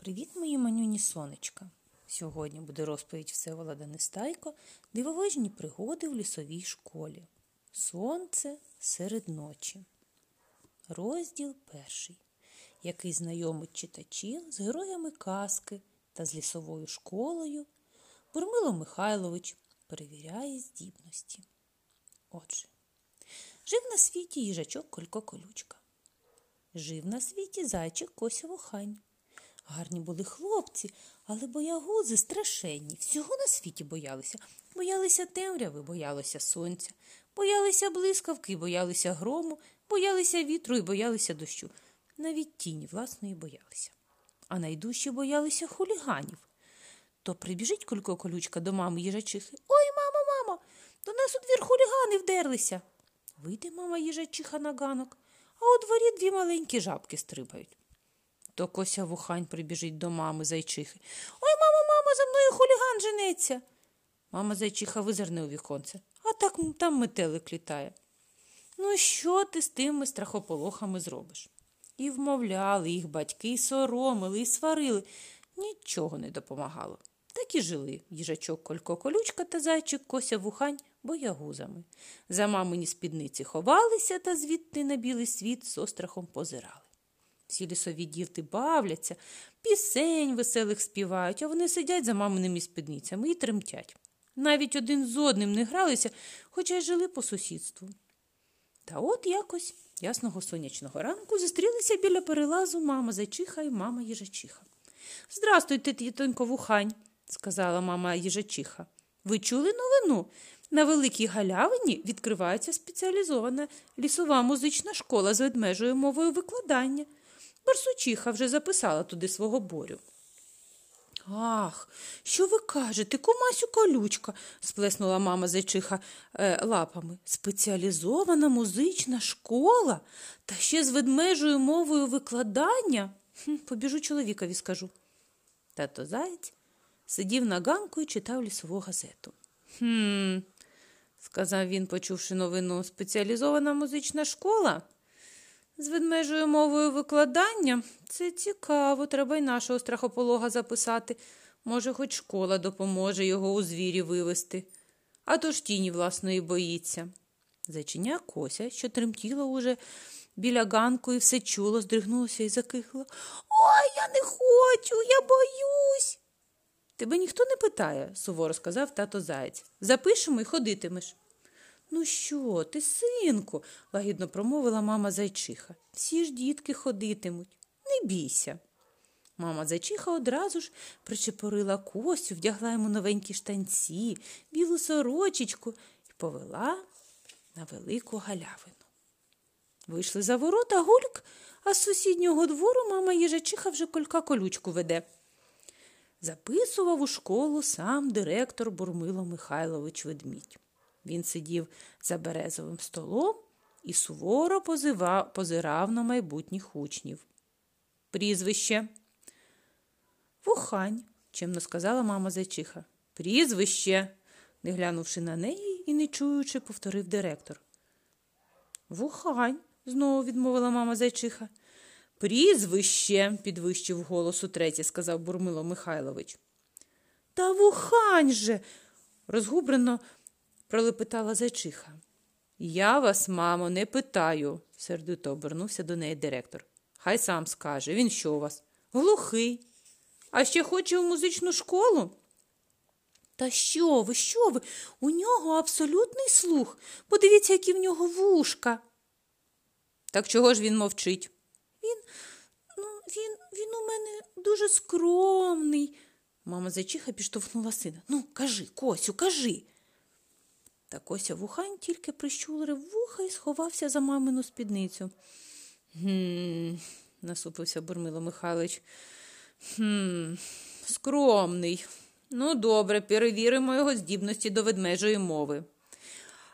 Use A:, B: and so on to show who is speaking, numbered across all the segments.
A: Привіт, мої манюні сонечка! Сьогодні буде розповідь Всеволода Нестайко дивовижні пригоди в лісовій школі. Сонце серед ночі. Розділ перший, який знайомить читачів з героями казки та з лісовою школою. Бурмило Михайлович перевіряє здібності. Отже, жив на світі їжачок Колько Колючка. Жив на світі зайчик Кося Вухань. Гарні були хлопці, але боягузи страшенні. Всього на світі боялися. Боялися темряви, боялися сонця, боялися блискавки, боялися грому, боялися вітру і боялися дощу. Навіть тіні власної боялися. А найдужче боялися хуліганів. То прибіжить колько колючка до мами їжачихи. Ой, мамо, мамо, до нас у двір хулігани вдерлися. Вийде мама їжачиха на ганок, а у дворі дві маленькі жабки стрибають. То кося вухань прибіжить до мами зайчихи. Ой, мамо, мамо, за мною хуліган женеться. Мама зайчиха визирне у віконце, а так там метелик літає. Ну, що ти з тими страхополохами зробиш? І вмовляли їх батьки, і соромили, і сварили. Нічого не допомагало. Так і жили їжачок Колько Колючка та зайчик Кося Вухань боягузами. За мамині спідниці ховалися та звідти на білий світ з острахом позирали. Всі лісові діти бавляться, пісень веселих співають, а вони сидять за маминими спідницями і тремтять. Навіть один з одним не гралися, хоча й жили по сусідству. Та от якось ясного сонячного ранку зустрілися біля перелазу мама зайчиха і мама їжачиха. Здрастуйте, тітонько вухань, сказала мама їжачиха. Ви чули новину? На великій галявині відкривається спеціалізована лісова музична школа з ведмежою мовою викладання. Барсучиха вже записала туди свого борю. Ах, що ви кажете, кумасю колючка, сплеснула мама зайчиха е, лапами. Спеціалізована музична школа та ще з ведмежою мовою викладання. Хм, Побіжу чоловікові скажу. Тато заєць сидів на ганку і читав лісову газету. Хм, сказав він, почувши новину, спеціалізована музична школа. З ведмежою мовою викладання це цікаво, треба й нашого страхополога записати. Може, хоч школа допоможе його у звірі вивести, а то ж тіні власної боїться. Зайчиня кося, що тремтіла уже біля ганку і все чуло, здригнулося і закихло. Ой, я не хочу, я боюсь. Тебе ніхто не питає, суворо сказав тато заєць. Запишемо і ходитимеш. Ну що, ти, синку, лагідно промовила мама зайчиха. Всі ж дітки ходитимуть. Не бійся. Мама зайчиха одразу ж причепорила косю, вдягла йому новенькі штанці, білу сорочечку і повела на велику галявину. Вийшли за ворота гульк, а з сусіднього двору мама їжачиха вже колька колючку веде. Записував у школу сам директор Бурмило Михайлович Ведмідь. Він сидів за березовим столом і суворо позивав, позирав на майбутніх учнів. Прізвище. Вухань, чимно сказала мама зайчиха. Прізвище, не глянувши на неї і не чуючи, повторив директор. Вухань, знову відмовила мама зайчиха. Прізвище, підвищив голос утретє, сказав Бурмило Михайлович. Та вухань же, розгублено пролепетала зайчиха. Я вас, мамо, не питаю, сердито обернувся до неї директор. Хай сам скаже, він що у вас? Глухий. А ще хоче в музичну школу? Та що ви, що ви? У нього абсолютний слух. Подивіться, які в нього вушка. Так чого ж він мовчить? Він, ну, він, він у мене дуже скромний. Мама зайчиха підштовхнула сина. Ну, кажи, Косю, кажи. Та Кося вухань тільки прищулив вуха і сховався за мамину спідницю. Гм, насупився Бурмило Михайлович. Хм, скромний. Ну, добре, перевіримо його здібності до ведмежої мови.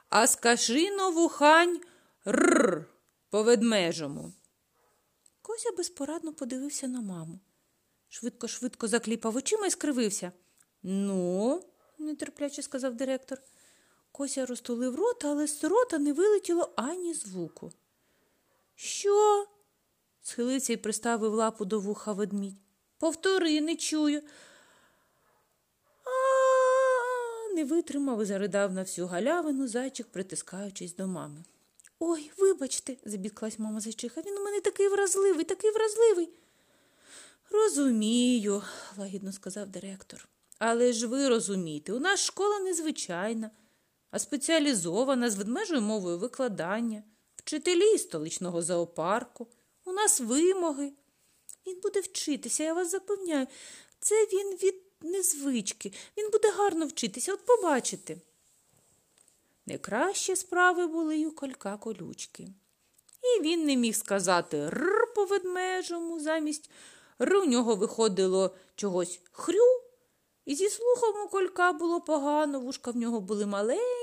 A: А скажи но вухань рр по ведмежому. Кося безпорадно подивився на маму. Швидко, швидко закліпав очима і скривився. Ну, нетерпляче сказав директор. Кося розтулив рота, але з рота не вилетіло ані звуку. Що? схилився і приставив лапу до вуха ведмідь. Повтори, не чую. А не витримав і заридав на всю галявину зайчик, притискаючись до мами. Ой, вибачте, забідклась мама зайчиха. Він у мене такий вразливий, такий вразливий. Розумію, лагідно сказав директор. Але ж ви розумієте, у нас школа незвичайна, а спеціалізована з ведмежою мовою викладання, вчителі столичного зоопарку. У нас вимоги. Він буде вчитися, я вас запевняю. Це він від незвички. Він буде гарно вчитися, от побачите. Не кращі справи були й у колька колючки. І він не міг сказати р по ведмежому, замість р у нього виходило чогось хрю. І зі слухом у колька було погано, вушка в нього були маленькі,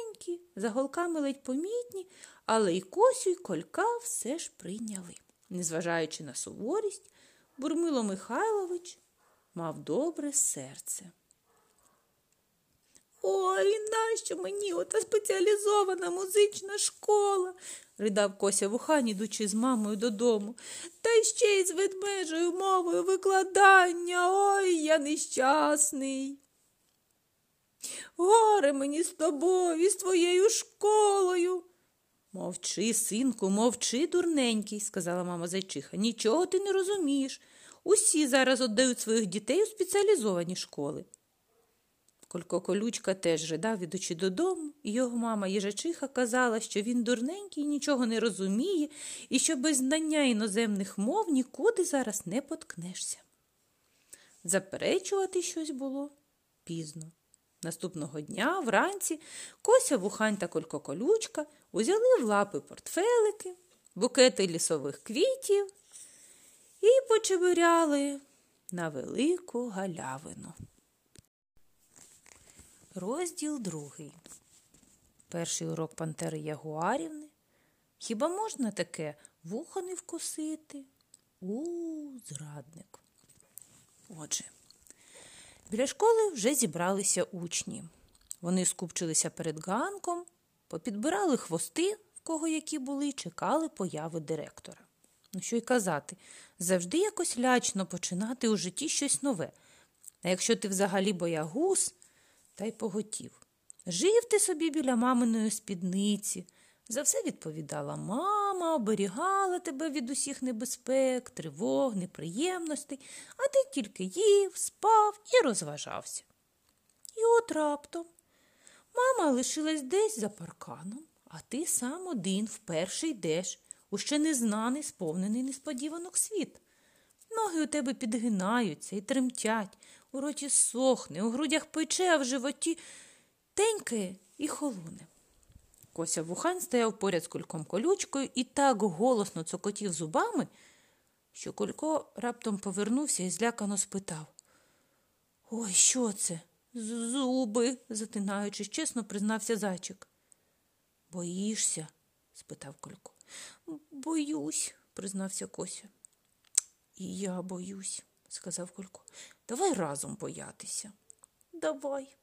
A: за голками ледь помітні, але й косю й колька все ж прийняли. Незважаючи на суворість, Бурмило Михайлович мав добре серце. Ой, нащо мені ота спеціалізована музична школа? ридав Кося вухань, ідучи з мамою додому. Та ще й з ведмежою мовою викладання. Ой, я нещасний. Горе мені з тобою і з твоєю школою. Мовчи, синку, мовчи, дурненький, сказала мама зайчиха. Нічого ти не розумієш. Усі зараз віддають своїх дітей у спеціалізовані школи. Колько колючка теж ридав, ідучи додому, і його мама їжачиха казала, що він дурненький, нічого не розуміє, і що без знання іноземних мов нікуди зараз не поткнешся. Заперечувати щось було пізно. Наступного дня вранці Кося Вухань та Колько колючка узяли в лапи портфелики, букети лісових квітів і почебуряли на велику галявину. Розділ другий. Перший урок Пантери Ягуарівни. Хіба можна таке вухо не вкусити? У, зрадник. Отже, біля школи вже зібралися учні. Вони скупчилися перед ганком, попідбирали хвости, в кого які були, чекали появи директора. Ну, що й казати, завжди якось лячно починати у житті щось нове. А якщо ти взагалі боягуз, та й поготів. Жив ти собі біля маминої спідниці. За все відповідала мама, оберігала тебе від усіх небезпек, тривог, неприємностей, а ти тільки їв, спав і розважався. І от раптом мама лишилась десь за парканом, а ти сам один вперше йдеш у ще незнаний, сповнений несподіванок світ. Ноги у тебе підгинаються і тремтять, у роті сохне, у грудях пече, а в животі тенькає і холоне. Кося вухань стояв поряд з кульком колючкою і так голосно цокотів зубами, що Колько раптом повернувся і злякано спитав Ой, що це? Зуби, затинаючись, чесно признався зайчик. Боїшся? спитав Колько. Боюсь, признався Кося. І я боюсь, сказав Колько. Давай разом боятися. Давай.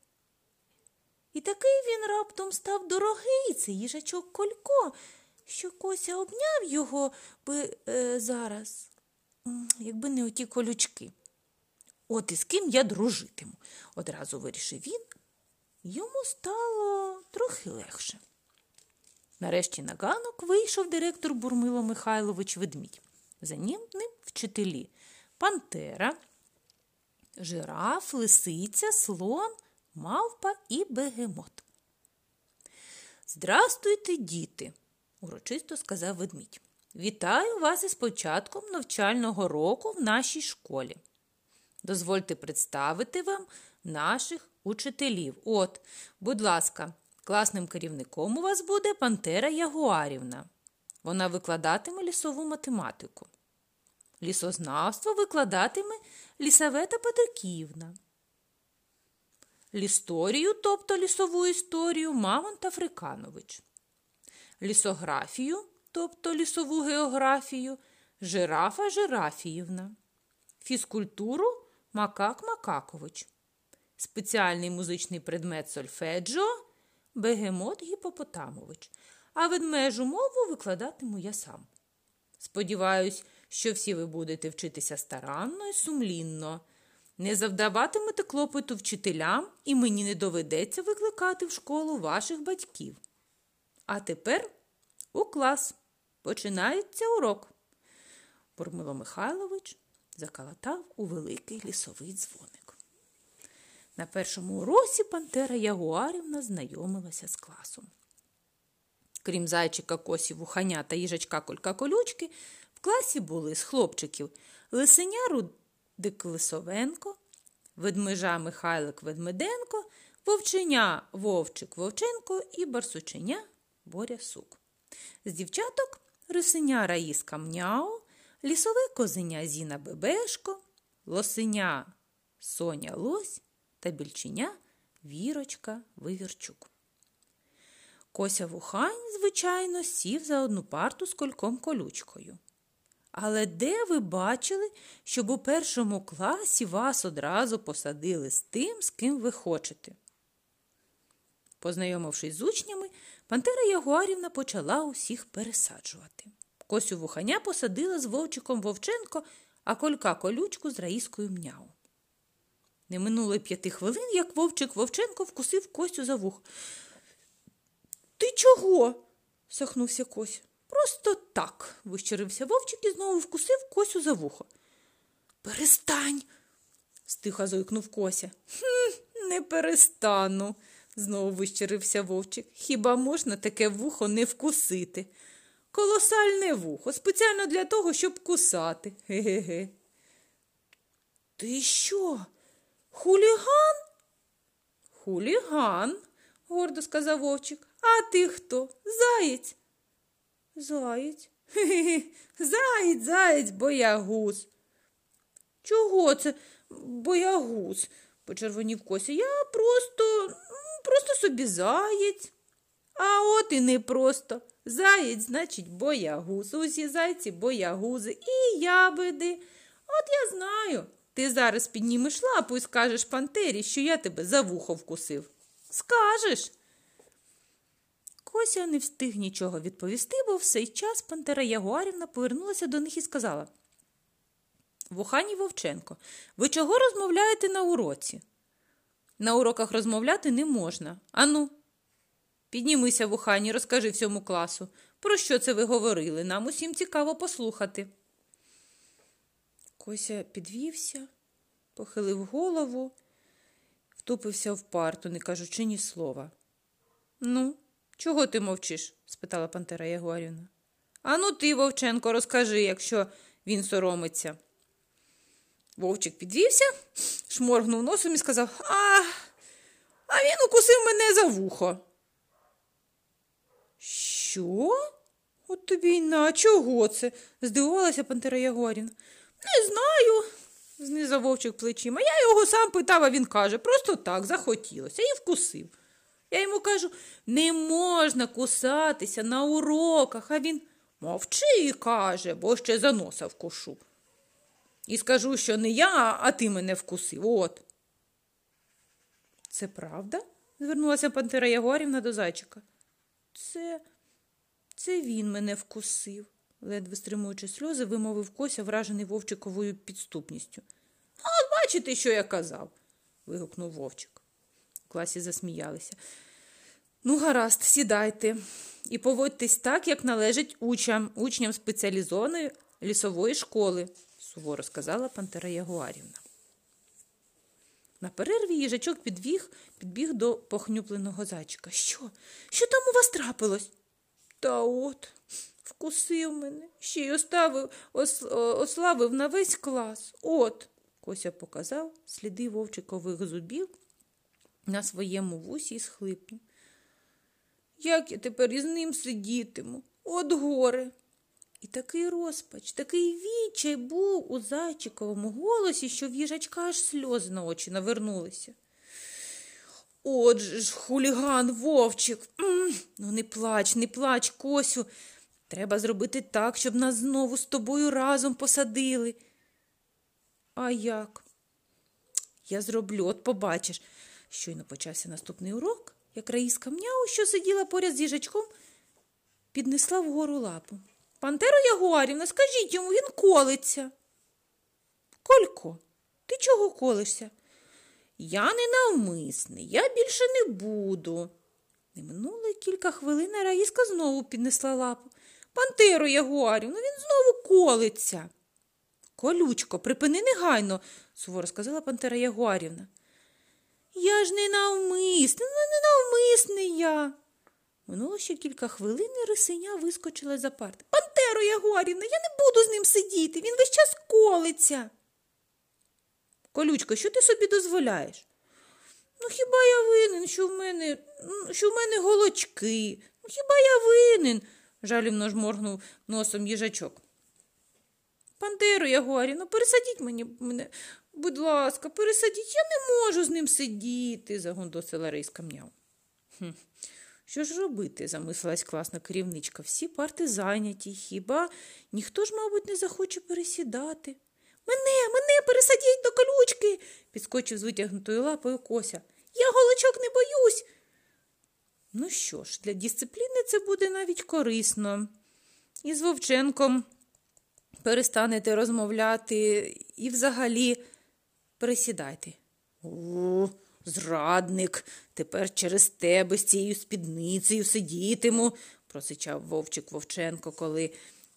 A: І такий він раптом став дорогий, цей їжачок Колько, що Кося обняв його би е, зараз, якби не оті колючки. От із ким я дружитиму, одразу вирішив він. Йому стало трохи легше. Нарешті на ганок вийшов директор Бурмило Михайлович Ведмідь. За ним ним вчителі Пантера, жираф, лисиця, слон, мавпа і бегемот. Здрастуйте, діти, урочисто сказав ведмідь. Вітаю вас із початком навчального року в нашій школі. Дозвольте представити вам наших учителів. От, будь ласка, класним керівником у вас буде Пантера Ягуарівна. Вона викладатиме лісову математику. Лісознавство викладатиме Лісавета Петриківна. Лісторію, тобто лісову історію Мамонт Африканович. Лісографію, тобто лісову географію, Жирафа Жирафіївна. Фізкультуру Макак Макакович. Спеціальний музичний предмет сольфеджо Бегемот Гіпопотамович. А ведмежу мову викладатиму я сам. Сподіваюсь, що всі ви будете вчитися старанно і сумлінно. Не завдаватимете клопоту вчителям, і мені не доведеться викликати в школу ваших батьків. А тепер у клас починається урок. Бурмило Михайлович закалатав у великий лісовий дзвоник. На першому уроці Пантера Ягуарівна знайомилася з класом. Крім зайчика косі вуханя та їжачка колька колючки, в класі були з хлопчиків лисеня Рудик Лисовенко, ведмежа Михайлик Ведмеденко, вовченя Вовчик Вовченко і барсученя Боря Сук. З дівчаток рисеня Раїска Мняу, лісове козеня Зіна Бебешко, лосеня Соня Лось та більченя Вірочка Вивірчук. Кося Вухань, звичайно, сів за одну парту з кольком колючкою. Але де ви бачили, щоб у першому класі вас одразу посадили з тим, з ким ви хочете? Познайомившись з учнями, Пантера Ягуарівна почала усіх пересаджувати. Косю вуханя посадила з Вовчиком Вовченко, а колька колючку з Раїскою мняу. Не минуло п'яти хвилин, як Вовчик Вовченко вкусив Косю за вух. Ти чого? сахнувся Кося. Просто так, вищирився вовчик і знову вкусив Косю за вухо. Перестань, стиха зойкнув Кося. «Хм, Не перестану, знову вищирився вовчик. Хіба можна таке вухо не вкусити? Колосальне вухо, спеціально для того, щоб кусати. Ге-ге-ге. Ти що? Хуліган? Хуліган, гордо сказав вовчик. А ти хто? Заєць? Заєць? Хе-хе, заєць, заєць, боягуз. Чого це боягуз? почервонів Кося. Я просто, просто собі заєць. А от і не просто. Заєць, значить, боягуз. Усі зайці боягузи і ябеди. От я знаю. Ти зараз піднімеш лапу і скажеш пантері, що я тебе за вухо вкусив. Скажеш. Кося не встиг нічого відповісти, бо в цей час Пантера Ягуарівна повернулася до них і сказала Вухані Вовченко, ви чого розмовляєте на уроці? На уроках розмовляти не можна. Ану, піднімися, Вухані, розкажи всьому класу. Про що це ви говорили? Нам усім цікаво послухати. Кося підвівся, похилив голову, втупився в парту, не кажучи ні слова. Ну, чого ти мовчиш? спитала Пантера Ягуарівна. Ану ти, Вовченко, розкажи, якщо він соромиться. Вовчик підвівся, шморгнув носом і сказав А, а він укусив мене за вухо. Що? От тобі й на чого це? здивувалася Пантера Ягорівна. Не знаю, знизав вовчик плечима. Я його сам питав, а він каже, просто так захотілося і вкусив. Я йому кажу, не можна кусатися на уроках, а він мовчи, каже, бо ще за носа вкушу. І скажу, що не я, а ти мене вкусив. От. Це правда? звернулася Пантера Ягорівна до зайчика. Це це він мене вкусив, ледве стримуючи сльози, вимовив Кося, вражений вовчиковою підступністю. А бачите, що я казав, вигукнув вовчик. Класі засміялися. Ну, гаразд, сідайте і поводьтесь так, як належить учням, учням спеціалізованої лісової школи, суворо сказала Пантера Ягуарівна. На перерві їжачок підбіг, підбіг до похнюпленого зайчика. Що? Що там у вас трапилось? Та от, вкусив мене, ще й оставив, ос, ославив на весь клас. От, Кося показав сліди вовчикових зубів на своєму вусі і схлипнув. Як я тепер із ним сидітиму? От горе. І такий розпач, такий відчай був у зайчиковому голосі, що в їжачка аж сльози на очі навернулися. Отже ж, хуліган, вовчик. Ну, не плач, не плач, Косю. Треба зробити так, щоб нас знову з тобою разом посадили. А як? Я зроблю, от побачиш. Щойно почався наступний урок, як Раїска мняу, що сиділа поряд з їжачком, піднесла вгору лапу. Пантеро Ягуарівна, скажіть йому, він колиться. Колько, ти чого колишся? Я не навмисний, я більше не буду. Не минуло кілька хвилин, а Раїска знову піднесла лапу. Пантеро Ягуарівна, він знову колиться. Колючко, припини негайно, суворо сказала Пантера Ягуарівна. Я ж не навмисний, ну не навмисний я. Минуло ще кілька хвилин і рисеня вискочила за парти. Пантеро Ягуарівна, я не буду з ним сидіти, він весь час колиться. Колючко, що ти собі дозволяєш? Ну, хіба я винен, що в мене що в мене голочки? Ну, хіба я винен? жалібно жморгнув носом їжачок. Пантеро Ягуарівна, пересадіть мені мене, будь ласка, пересадіть, я не можу з ним сидіти, загондосила Рейська м'яв. Хм. Що ж робити? замислилась класна керівничка. Всі парти зайняті, хіба ніхто ж, мабуть, не захоче пересідати. Мене, мене пересадіть до колючки, підскочив з витягнутою лапою кося. Я голочок не боюсь. Ну що ж, для дисципліни це буде навіть корисно. І з Вовченком перестанете розмовляти і взагалі пересідайте. О, зрадник, тепер через тебе з цією спідницею сидітиму, просичав вовчик Вовченко, коли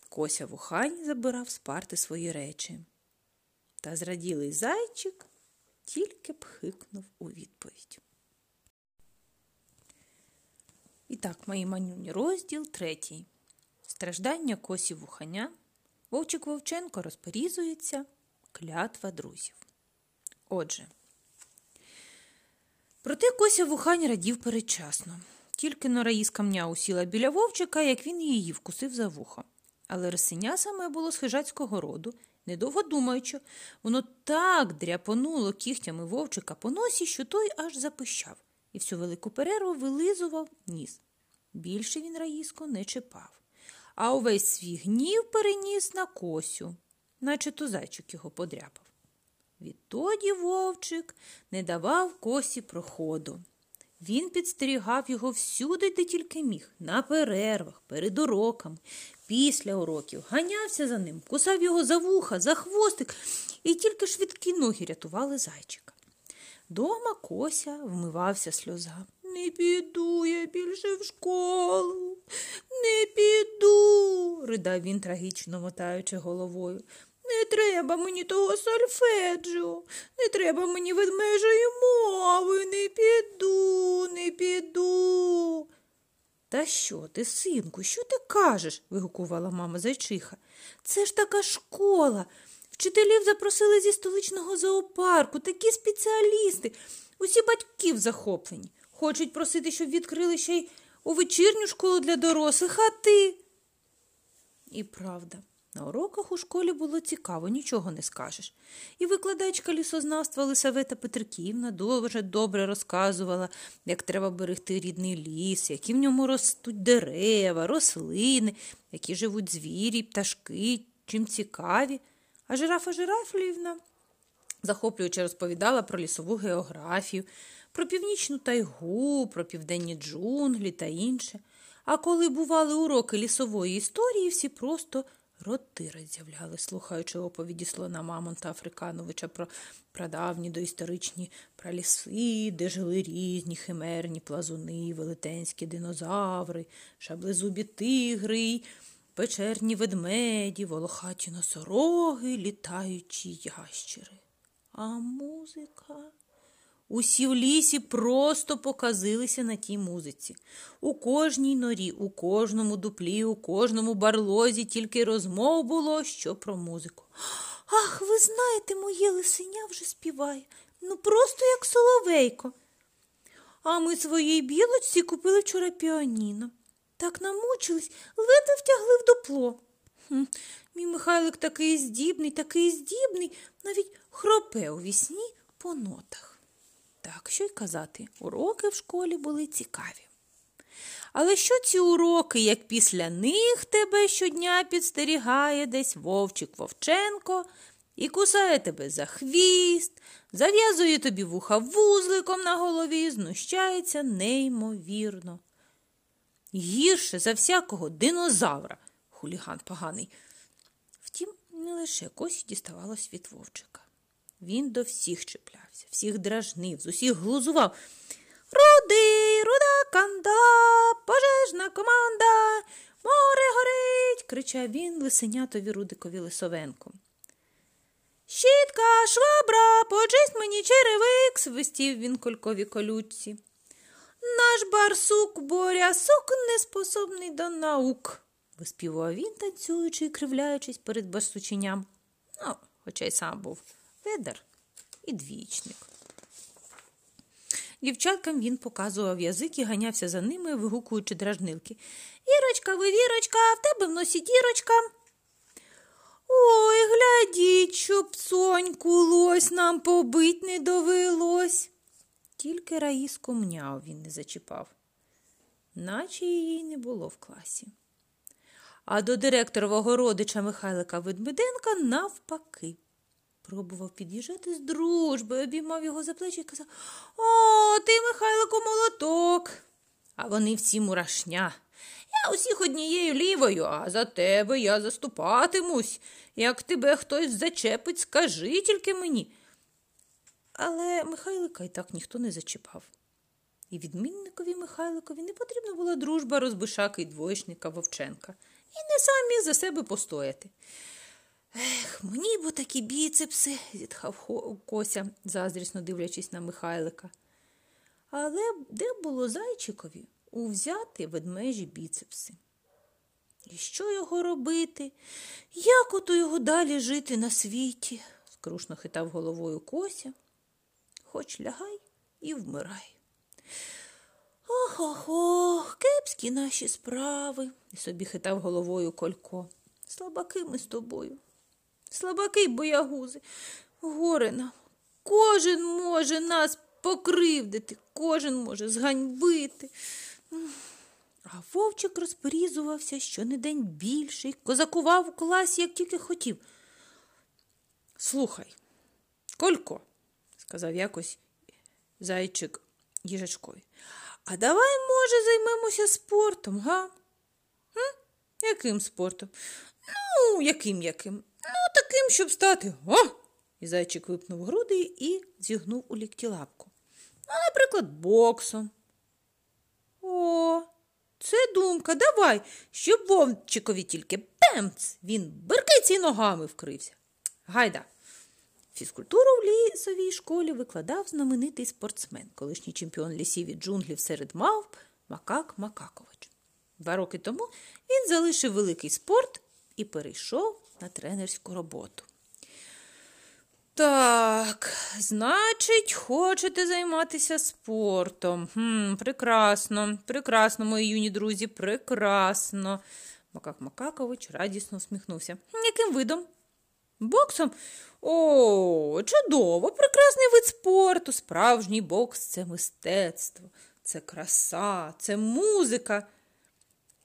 A: Кося вухань забирав з парти свої речі. Та зраділий зайчик тільки б хикнув у відповідь. І так, мої манюні, розділ третій. Страждання косі вуханя. Вовчик Вовченко розпорізується, клятва друзів. Отже, проте Кося вухань радів передчасно. Тільки нораї з камня усіла біля вовчика, як він її вкусив за вухо. Але рисеня саме було з хижацького роду, недовго думаючи, воно так дряпонуло кігтями вовчика по носі, що той аж запищав, і всю велику перерву вилизував ніс. Більше він раїско не чіпав, а увесь свій гнів переніс на косю, наче то зайчик його подряпав. Відтоді вовчик не давав косі проходу. Він підстерігав його всюди, де тільки міг, на перервах, перед уроками, після уроків, ганявся за ним, кусав його за вуха, за хвостик, і тільки швидкі ноги рятували зайчика. Дома Кося вмивався сльозами. Не піду я більше в школу, не піду, ридав він, трагічно мотаючи головою. Не треба мені того сольфеджу, не треба мені ведмежої мови, не піду, не піду. Та що ти, синку, що ти кажеш? вигукувала мама зайчиха. Це ж така школа. Вчителів запросили зі столичного зоопарку, такі спеціалісти, усі батьків захоплені. Хочуть просити, щоб відкрили ще й у вечірню школу для дорослих, а ти. І правда. На уроках у школі було цікаво, нічого не скажеш. І викладачка лісознавства Лисавета Петриківна дуже добре розказувала, як треба берегти рідний ліс, які в ньому ростуть дерева, рослини, які живуть звірі, пташки, чим цікаві. А жирафа Жирафлівна захоплюючи розповідала про лісову географію, про північну тайгу, про південні джунглі та інше. А коли бували уроки лісової історії, всі просто роти роззявляли, слухаючи оповіді слона Мамонта Африкановича про прадавні доісторичні праліси, де жили різні химерні плазуни, велетенські динозаври, шаблезубі тигри, печерні ведмеді, волохаті носороги, літаючі ящери. А музика. Усі в лісі просто показилися на тій музиці. У кожній норі, у кожному дуплі, у кожному барлозі тільки розмов було що про музику. Ах, ви знаєте, моє лисеня вже співає, ну просто як соловейко. А ми своїй білочці купили вчора піаніно. Так намучились, ледве втягли в дупло. Хм, Мій Михайлик такий здібний, такий здібний, навіть хропе у вісні по нотах. Так, що й казати, уроки в школі були цікаві. Але що ці уроки, як після них тебе щодня підстерігає десь вовчик Вовченко і кусає тебе за хвіст, зав'язує тобі вуха вузликом на голові, знущається неймовірно. Гірше за всякого динозавра хуліган поганий. Втім, не лише косі діставалось від вовчика. Він до всіх чіплявся, всіх дражнив, з усіх глузував. Руди, руда канда, пожежна команда, море горить, кричав він лисенятові Рудикові Лисовенко. Щітка, швабра, почисть мені черевик, свистів він колькові колючці. Наш барсук боря сук неспособний до наук, виспівував він, танцюючи і кривляючись перед барсученям. Ну, хоча й сам був ведер і двічник. Дівчаткам він показував язик і ганявся за ними, вигукуючи дражнилки. Ірочка, ви вірочка, в тебе в носі дірочка. Ой, глядіть, щоб соньку лось нам побить не довелось. Тільки Раїску мняв він не зачіпав, наче її не було в класі. А до директорового родича Михайлика Ведмеденка навпаки. Пробував під'їжджати з дружби, обіймав його за плечі і казав О, ти, Михайлику, молоток. А вони всі мурашня. Я усіх однією лівою, а за тебе я заступатимусь. Як тебе хтось зачепить, скажи тільки мені. Але Михайлика й так ніхто не зачіпав. І відмінникові Михайликові не потрібна була дружба розбишаки й двоєчника Вовченка. І не самі за себе постояти. Ех, мені бо такі біцепси, зітхав Кося, заздрісно дивлячись на Михайлика. Але де було зайчикові увзяти ведмежі біцепси? І що його робити? Як ото його далі жити на світі? скрушно хитав головою Кося. Хоч лягай і вмирай. Ох ох ох, кепські наші справи, і собі хитав головою Колько. Слабаки ми з тобою. Слабаки боягузи, горе нам. Кожен може нас покривдити, кожен може зганьбити. А вовчик розпорізувався щонедень більший, козакував у класі, як тільки хотів. Слухай, Колько, сказав якось зайчик їжачкові, а давай, може, займемося спортом, га? М? Яким спортом? Ну, яким яким? Ну, таким, щоб стати. О! І зайчик випнув груди і зігнув у лікті лапку. Ну, наприклад, боксом. О, це думка, давай, щоб вовчикові тільки пемц, він беркиці ногами вкрився. Гайда. Фізкультуру в лісовій школі викладав знаменитий спортсмен, колишній чемпіон лісів і джунглів серед мавп Макак Макакович. Два роки тому він залишив великий спорт і перейшов на тренерську роботу. Так, значить, хочете займатися спортом. Хм, Прекрасно, прекрасно, мої юні друзі, прекрасно. Макак Макакович радісно усміхнувся. Яким видом? Боксом? О, чудово, прекрасний вид спорту. Справжній бокс це мистецтво, це краса, це музика.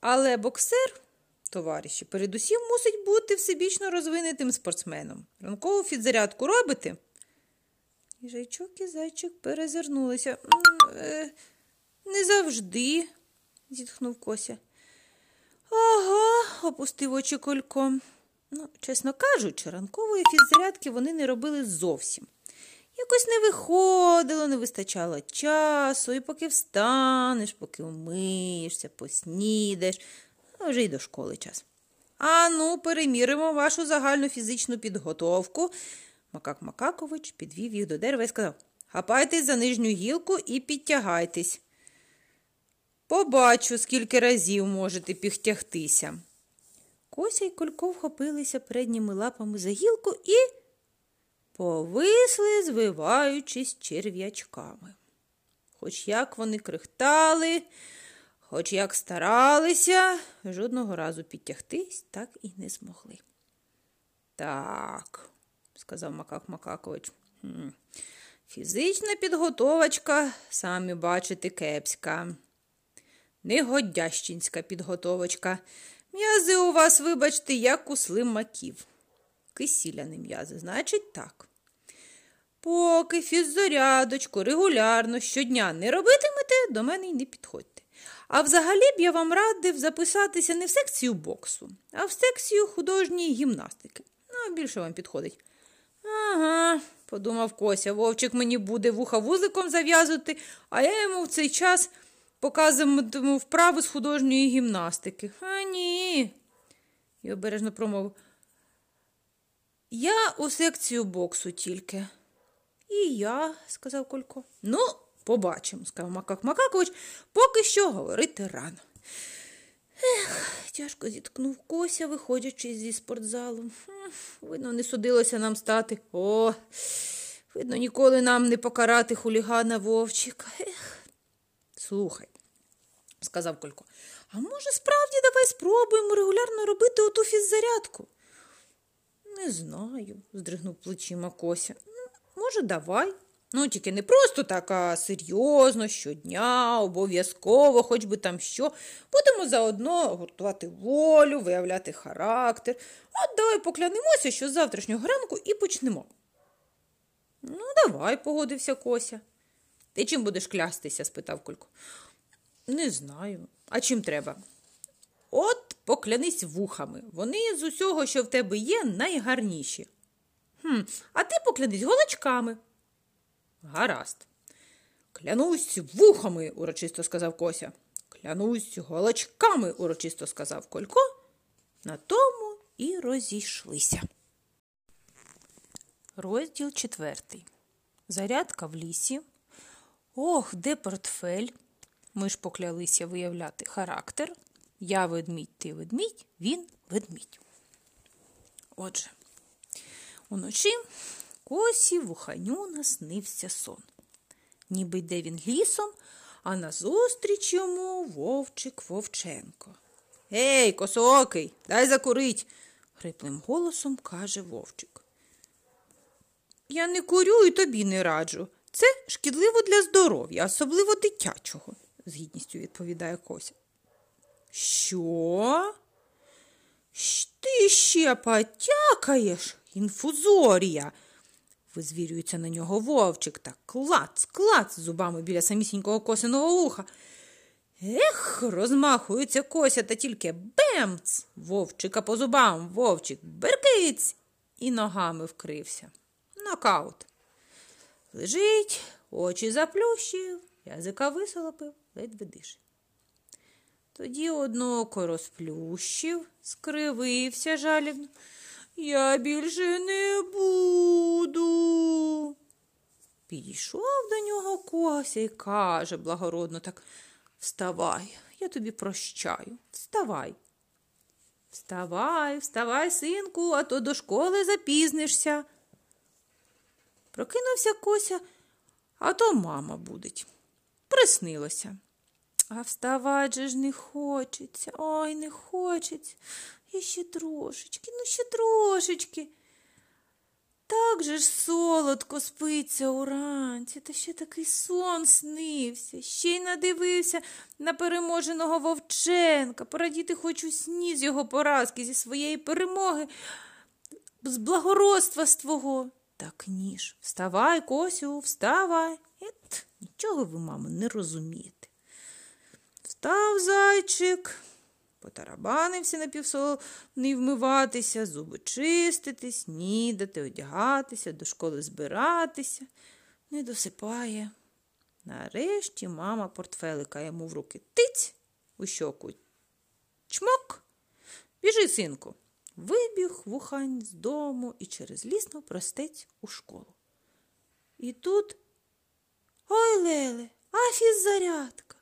A: Але боксер товариші, передусім мусить бути всебічно розвинутим спортсменом. Ранкову фідзарядку робите? Їжачок і зайчик перезирнулися. Е, не завжди, зітхнув Кося. Ага, опустив очі колько. Ну, чесно кажучи, ранкової фіззарядки вони не робили зовсім. Якось не виходило, не вистачало часу, і поки встанеш, поки вмиєшся, поснідаєш, а вже й до школи час. Ану, переміримо вашу загальну фізичну підготовку. Макак Макакович підвів їх до дерева і сказав Хапайтесь за нижню гілку і підтягайтесь. Побачу, скільки разів можете пігтягтися. Кося й Колько вхопилися передніми лапами за гілку і повисли, звиваючись черв'ячками. Хоч як вони крихтали, Хоч як старалися, жодного разу підтягтись так і не змогли. Так, сказав Макак Макакович, фізична підготовочка, самі бачите, кепська. Негодящинська підготовочка. М'язи у вас, вибачте, як у слимаків. Кисіляні м'язи, значить, так. Поки фіззарядочку регулярно щодня не робитимете, до мене й не підходьте. А взагалі б я вам радив записатися не в секцію боксу, а в секцію художньої гімнастики. Ну, більше вам підходить. Ага, подумав Кося, вовчик мені буде вуха вузликом зав'язувати, а я йому в цей час показуватиму вправи з художньої гімнастики. А ні. І обережно промовив. Я у секцію боксу тільки. І я, сказав Колько. Ну, побачимо, сказав Макак Макакович, поки що говорити рано. Ех, тяжко зіткнув Кося, виходячи зі спортзалу. Видно, не судилося нам стати. О, видно, ніколи нам не покарати хулігана Вовчика. Ех. Слухай, сказав Колько, а може, справді давай спробуємо регулярно робити оту фіззарядку? Не знаю, здригнув плечима Кося. Може, давай. Ну, тільки не просто так, а серйозно, щодня, обов'язково, хоч би там що. Будемо заодно гуртувати волю, виявляти характер. От давай поклянемося, що з завтрашнього ранку і почнемо. Ну, давай, погодився Кося. Ти чим будеш клястися? спитав Колько. Не знаю. А чим треба? От поклянись вухами. Вони з усього, що в тебе є, найгарніші. Хм, А ти поклянись голочками. Гаразд. Клянусь вухами, урочисто сказав Кося. Клянусь голочками, урочисто сказав Колько. На тому і розійшлися. Розділ четвертий. Зарядка в лісі. Ох, де портфель. Ми ж поклялися виявляти характер. Я ведмідь, ти ведмідь, він ведмідь. Отже, уночі косі вуханю наснився сон. Ніби йде він лісом, а назустріч йому вовчик Вовченко. Ей, косоокий, дай закурить, хриплим голосом каже вовчик. Я не курю і тобі не раджу. Це шкідливо для здоров'я, особливо дитячого, з гідністю відповідає Кося. Що? Ти ще потякаєш, інфузорія. Визвірюється на нього вовчик та клац, клац зубами біля самісінького косиного вуха. Ех, розмахується кося та тільки бемц, вовчика по зубам, вовчик беркиць і ногами вкрився. Нокаут. Лежить, очі заплющив, язика висолопив, ледве дише. Тоді одноко розплющив, скривився жалібно. Я більше не буду. Підійшов до нього Кося і каже благородно так Вставай, я тобі прощаю. Вставай. Вставай, вставай, синку, а то до школи запізнишся. Прокинувся Кося, а то мама будить. Приснилося. А вставать же ж не хочеться, ой, не хочеться. І ще трошечки, ну ще трошечки. Так же ж солодко спиться уранці, та ще такий сон снився, ще й надивився на переможеного Вовченка. Порадіти хочу сні з його поразки, зі своєї перемоги, з благородства з твого. Так ніж. Вставай, Косю, вставай. Ет, нічого ви, мамо, не розумієте. Встав зайчик, потарабанився на півсолоний вмиватися, зуби чистити, снідати, одягатися, до школи збиратися. Не досипає. Нарешті мама портфелика йому в руки тиць у щоку. Чмок. Біжи, синку. Вибіг вухань з дому і через ліс простець у школу. І тут ой Леле, афіс зарядка.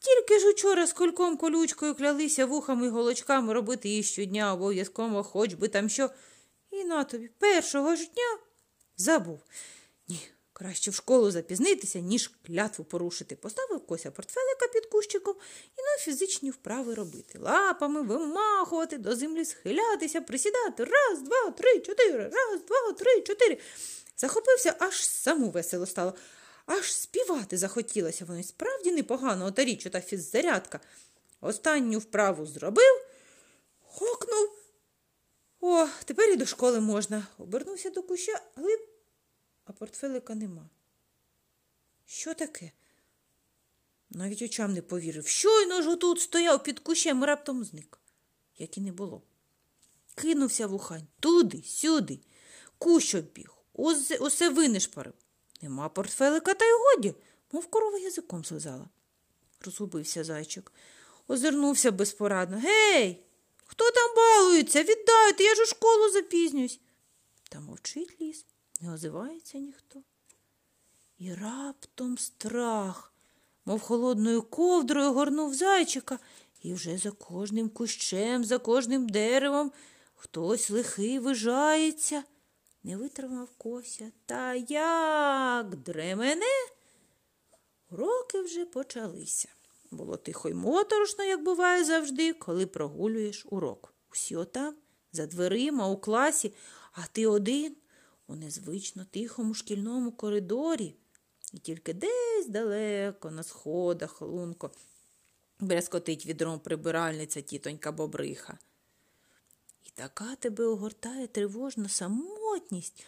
A: Тільки ж учора з кольком колючкою клялися вухами й голочками робити її щодня обов'язково, хоч би там що. І на тобі першого ж дня забув. Ні, краще в школу запізнитися, ніж клятву порушити. Поставив кося портфелика під кущиком і на фізичні вправи робити. Лапами вимахувати, до землі схилятися, присідати. Раз, два, три, чотири, раз, два, три, чотири. Захопився, аж саму весело стало. Аж співати захотілося, воно справді непогано, ота річ, ота фіззарядка. Останню вправу зробив, хокнув. О, тепер і до школи можна. Обернувся до куща, глиб, а портфелика нема. Що таке? Навіть очам не повірив. Щойно ж отут стояв під кущем раптом зник, як і не було. Кинувся вухань туди, сюди, кущ обіг, усе винишпарив. Нема портфелика, та й годі, мов корова язиком слизала. Розгубився зайчик, озирнувся безпорадно. Гей, хто там балується? Віддайте, я ж у школу запізнююсь. Та мовчить ліс, не озивається ніхто. І раптом страх, мов холодною ковдрою горнув зайчика, і вже за кожним кущем, за кожним деревом хтось лихий вижається. Не витримав кося. Та як дремене? Уроки вже почалися. Було тихо й моторошно, як буває завжди, коли прогулюєш урок. Усі отам, за дверима, у класі, а ти один у незвично тихому шкільному коридорі, і тільки десь далеко, на сходах, лунко, брязкотить відром прибиральниця тітонька Бобриха. Така тебе огортає тривожна самотність,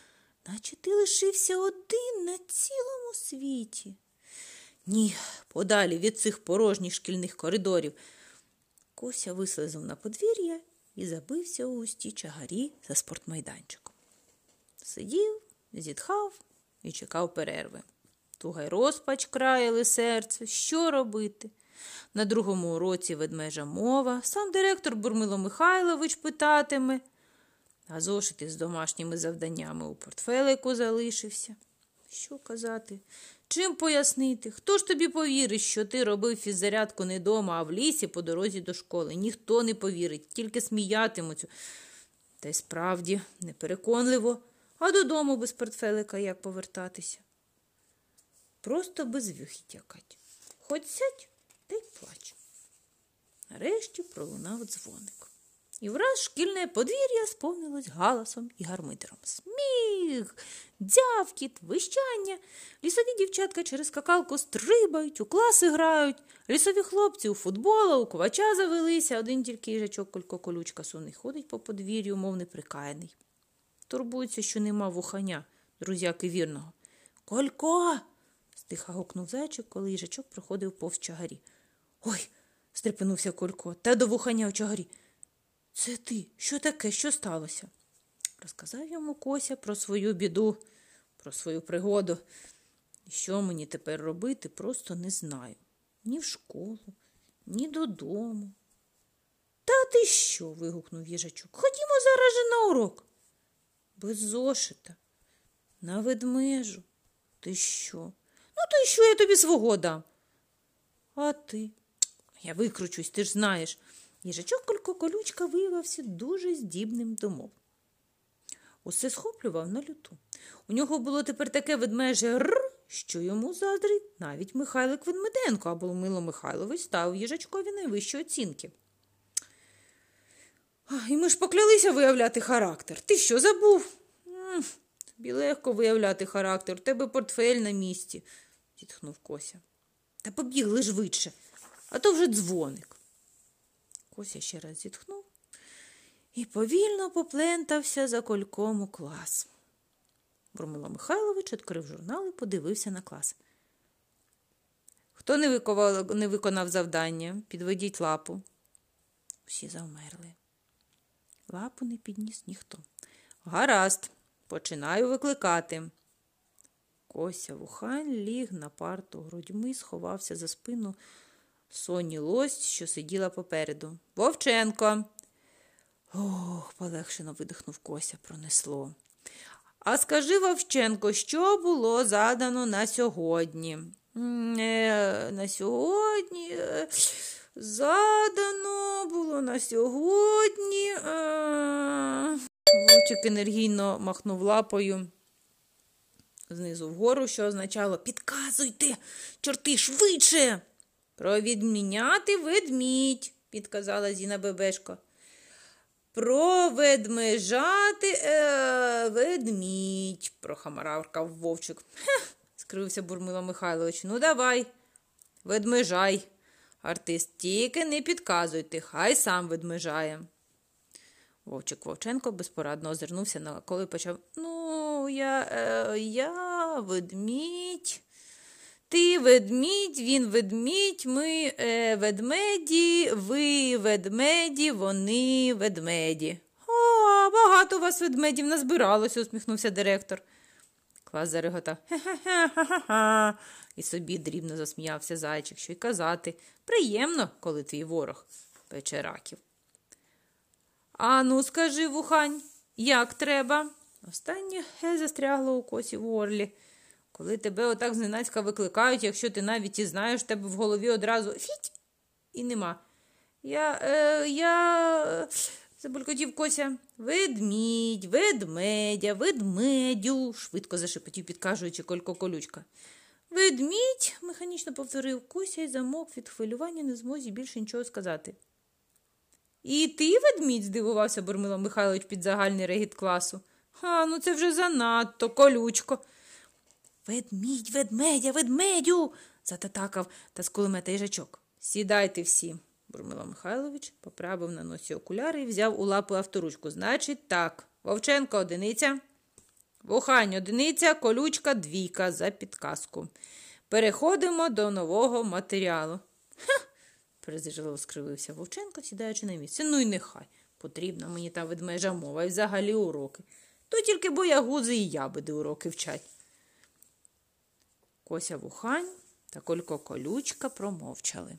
A: наче ти лишився один на цілому світі. Ні, подалі від цих порожніх шкільних коридорів. Кося вислизав на подвір'я і забився у густі чагарі за спортмайданчиком. Сидів, зітхав і чекав перерви. Туга й розпач краяли серце. Що робити? На другому уроці ведмежа мова, сам директор Бурмило Михайлович питатиме, а зошит із домашніми завданнями у портфелику залишився. Що казати? Чим пояснити? Хто ж тобі повірить, що ти робив фіззарядку не дома, а в лісі по дорозі до школи? Ніхто не повірить, тільки сміятимуться. Та й справді непереконливо, а додому без портфелика як повертатися. Просто без вихідь Хоч сядь та й плач. Нарешті пролунав дзвоник. І враз шкільне подвір'я сповнилось галасом і гармитером. Сміх, дзявкіт, вищання. Лісові дівчатка через скакалку стрибають, у класи грають, лісові хлопці у футбола, у квача завелися, один тільки їжачок колько колючка сунний ходить по подвір'ю, мов неприкаяний. Турбується, що нема вуханя, друзяки вірного. Колько. стиха гукнув зайчик, коли їжачок проходив повз чагарі. Ой, стрепенувся Колько, та до вуханя в чагарі. Це ти? Що таке? Що сталося? Розказав йому Кося про свою біду, про свою пригоду. Що мені тепер робити, просто не знаю. Ні в школу, ні додому. Та ти що? вигукнув їжачок. Ходімо зараз же на урок. Без зошита, на ведмежу. Ти що? Ну, то й що я тобі свого дам? А ти? Я викручусь, ти ж знаєш. Їжачок колючка виявився дуже здібним до мов. Усе схоплював на люту. У нього було тепер таке ведмеже р, що йому заздрить навіть Михайлик Ведмеденко або Мило Михайлович став їжачкові найвищої оцінки. І ми ж поклялися виявляти характер. Ти що забув? Тобі легко виявляти характер, у тебе портфель на місці, зітхнув Кося. Та побігли швидше, а то вже дзвоник. Кося ще раз зітхнув і повільно поплентався за кольком у клас. Бурмило Михайлович відкрив журнал і подивився на клас. Хто не виконав, не виконав завдання, підведіть лапу. Всі завмерли. Лапу не підніс ніхто. Гаразд, починаю викликати. Кося вухань ліг на парту грудьми, сховався за спину Соні лость, що сиділа попереду. Вовченко. Ох, полегшено видихнув Кося, пронесло. А скажи, Вовченко, що було задано на сьогодні? Е, На сьогодні. Е, задано було на сьогодні. Е... Вовчик енергійно махнув лапою. Знизу вгору, що означало Підказуйте, чорти швидше. Провідміняти ведмідь, підказала Зіна Бебешко. Проведмежати е, ведмідь, прохамаркав вовчик. Хе, скривився Бурмило Михайлович. Ну, давай, ведмежай. Артист тільки не підказуйте, хай сам ведмежає. Вовчик Вовченко безпорадно озирнувся коли почав Ну, я, е, я ведмідь. Ти ведмідь, він ведмідь, ми е, ведмеді, ви ведмеді, вони ведмеді. О, багато у вас ведмедів назбиралося, усміхнувся директор. Клас зареготав. Ха-ха-ха-ха-ха. І собі дрібно засміявся зайчик, що й казати. Приємно, коли твій ворог пече раків. Ану, скажи, вухань, як треба? Останнє ге застрягло у косі в горлі. Коли тебе отак зненацька викликають, якщо ти навіть і знаєш, тебе в голові одразу фіть і нема. Я, е, я, е, забулькотів кося. Ведмідь, ведмедя, ведмедю, швидко зашепотів, підкажуючи колько колючка. Ведмідь, механічно повторив Кося і замок від хвилювання не змозі більше нічого сказати. І ти, ведмідь, здивувався Бурмило Михайлович під загальний регіт класу. А, ну це вже занадто, колючко. Ведмідь, ведмедя, ведмедю. зататакав та з кулемета їжачок. Сідайте всі. Бурмило Михайлович поправив на носі окуляри і взяв у лапу авторучку. Значить, так. Вовченко одиниця. Вухань одиниця, колючка двійка за підказку. Переходимо до нового матеріалу. Ха. перезажливо скривився Вовченко, сідаючи на місце. Ну й нехай. Потрібна мені та ведмежа мова і взагалі уроки. То тільки боягузи і ябеди уроки вчать. Кося вухань та колько колючка промовчали.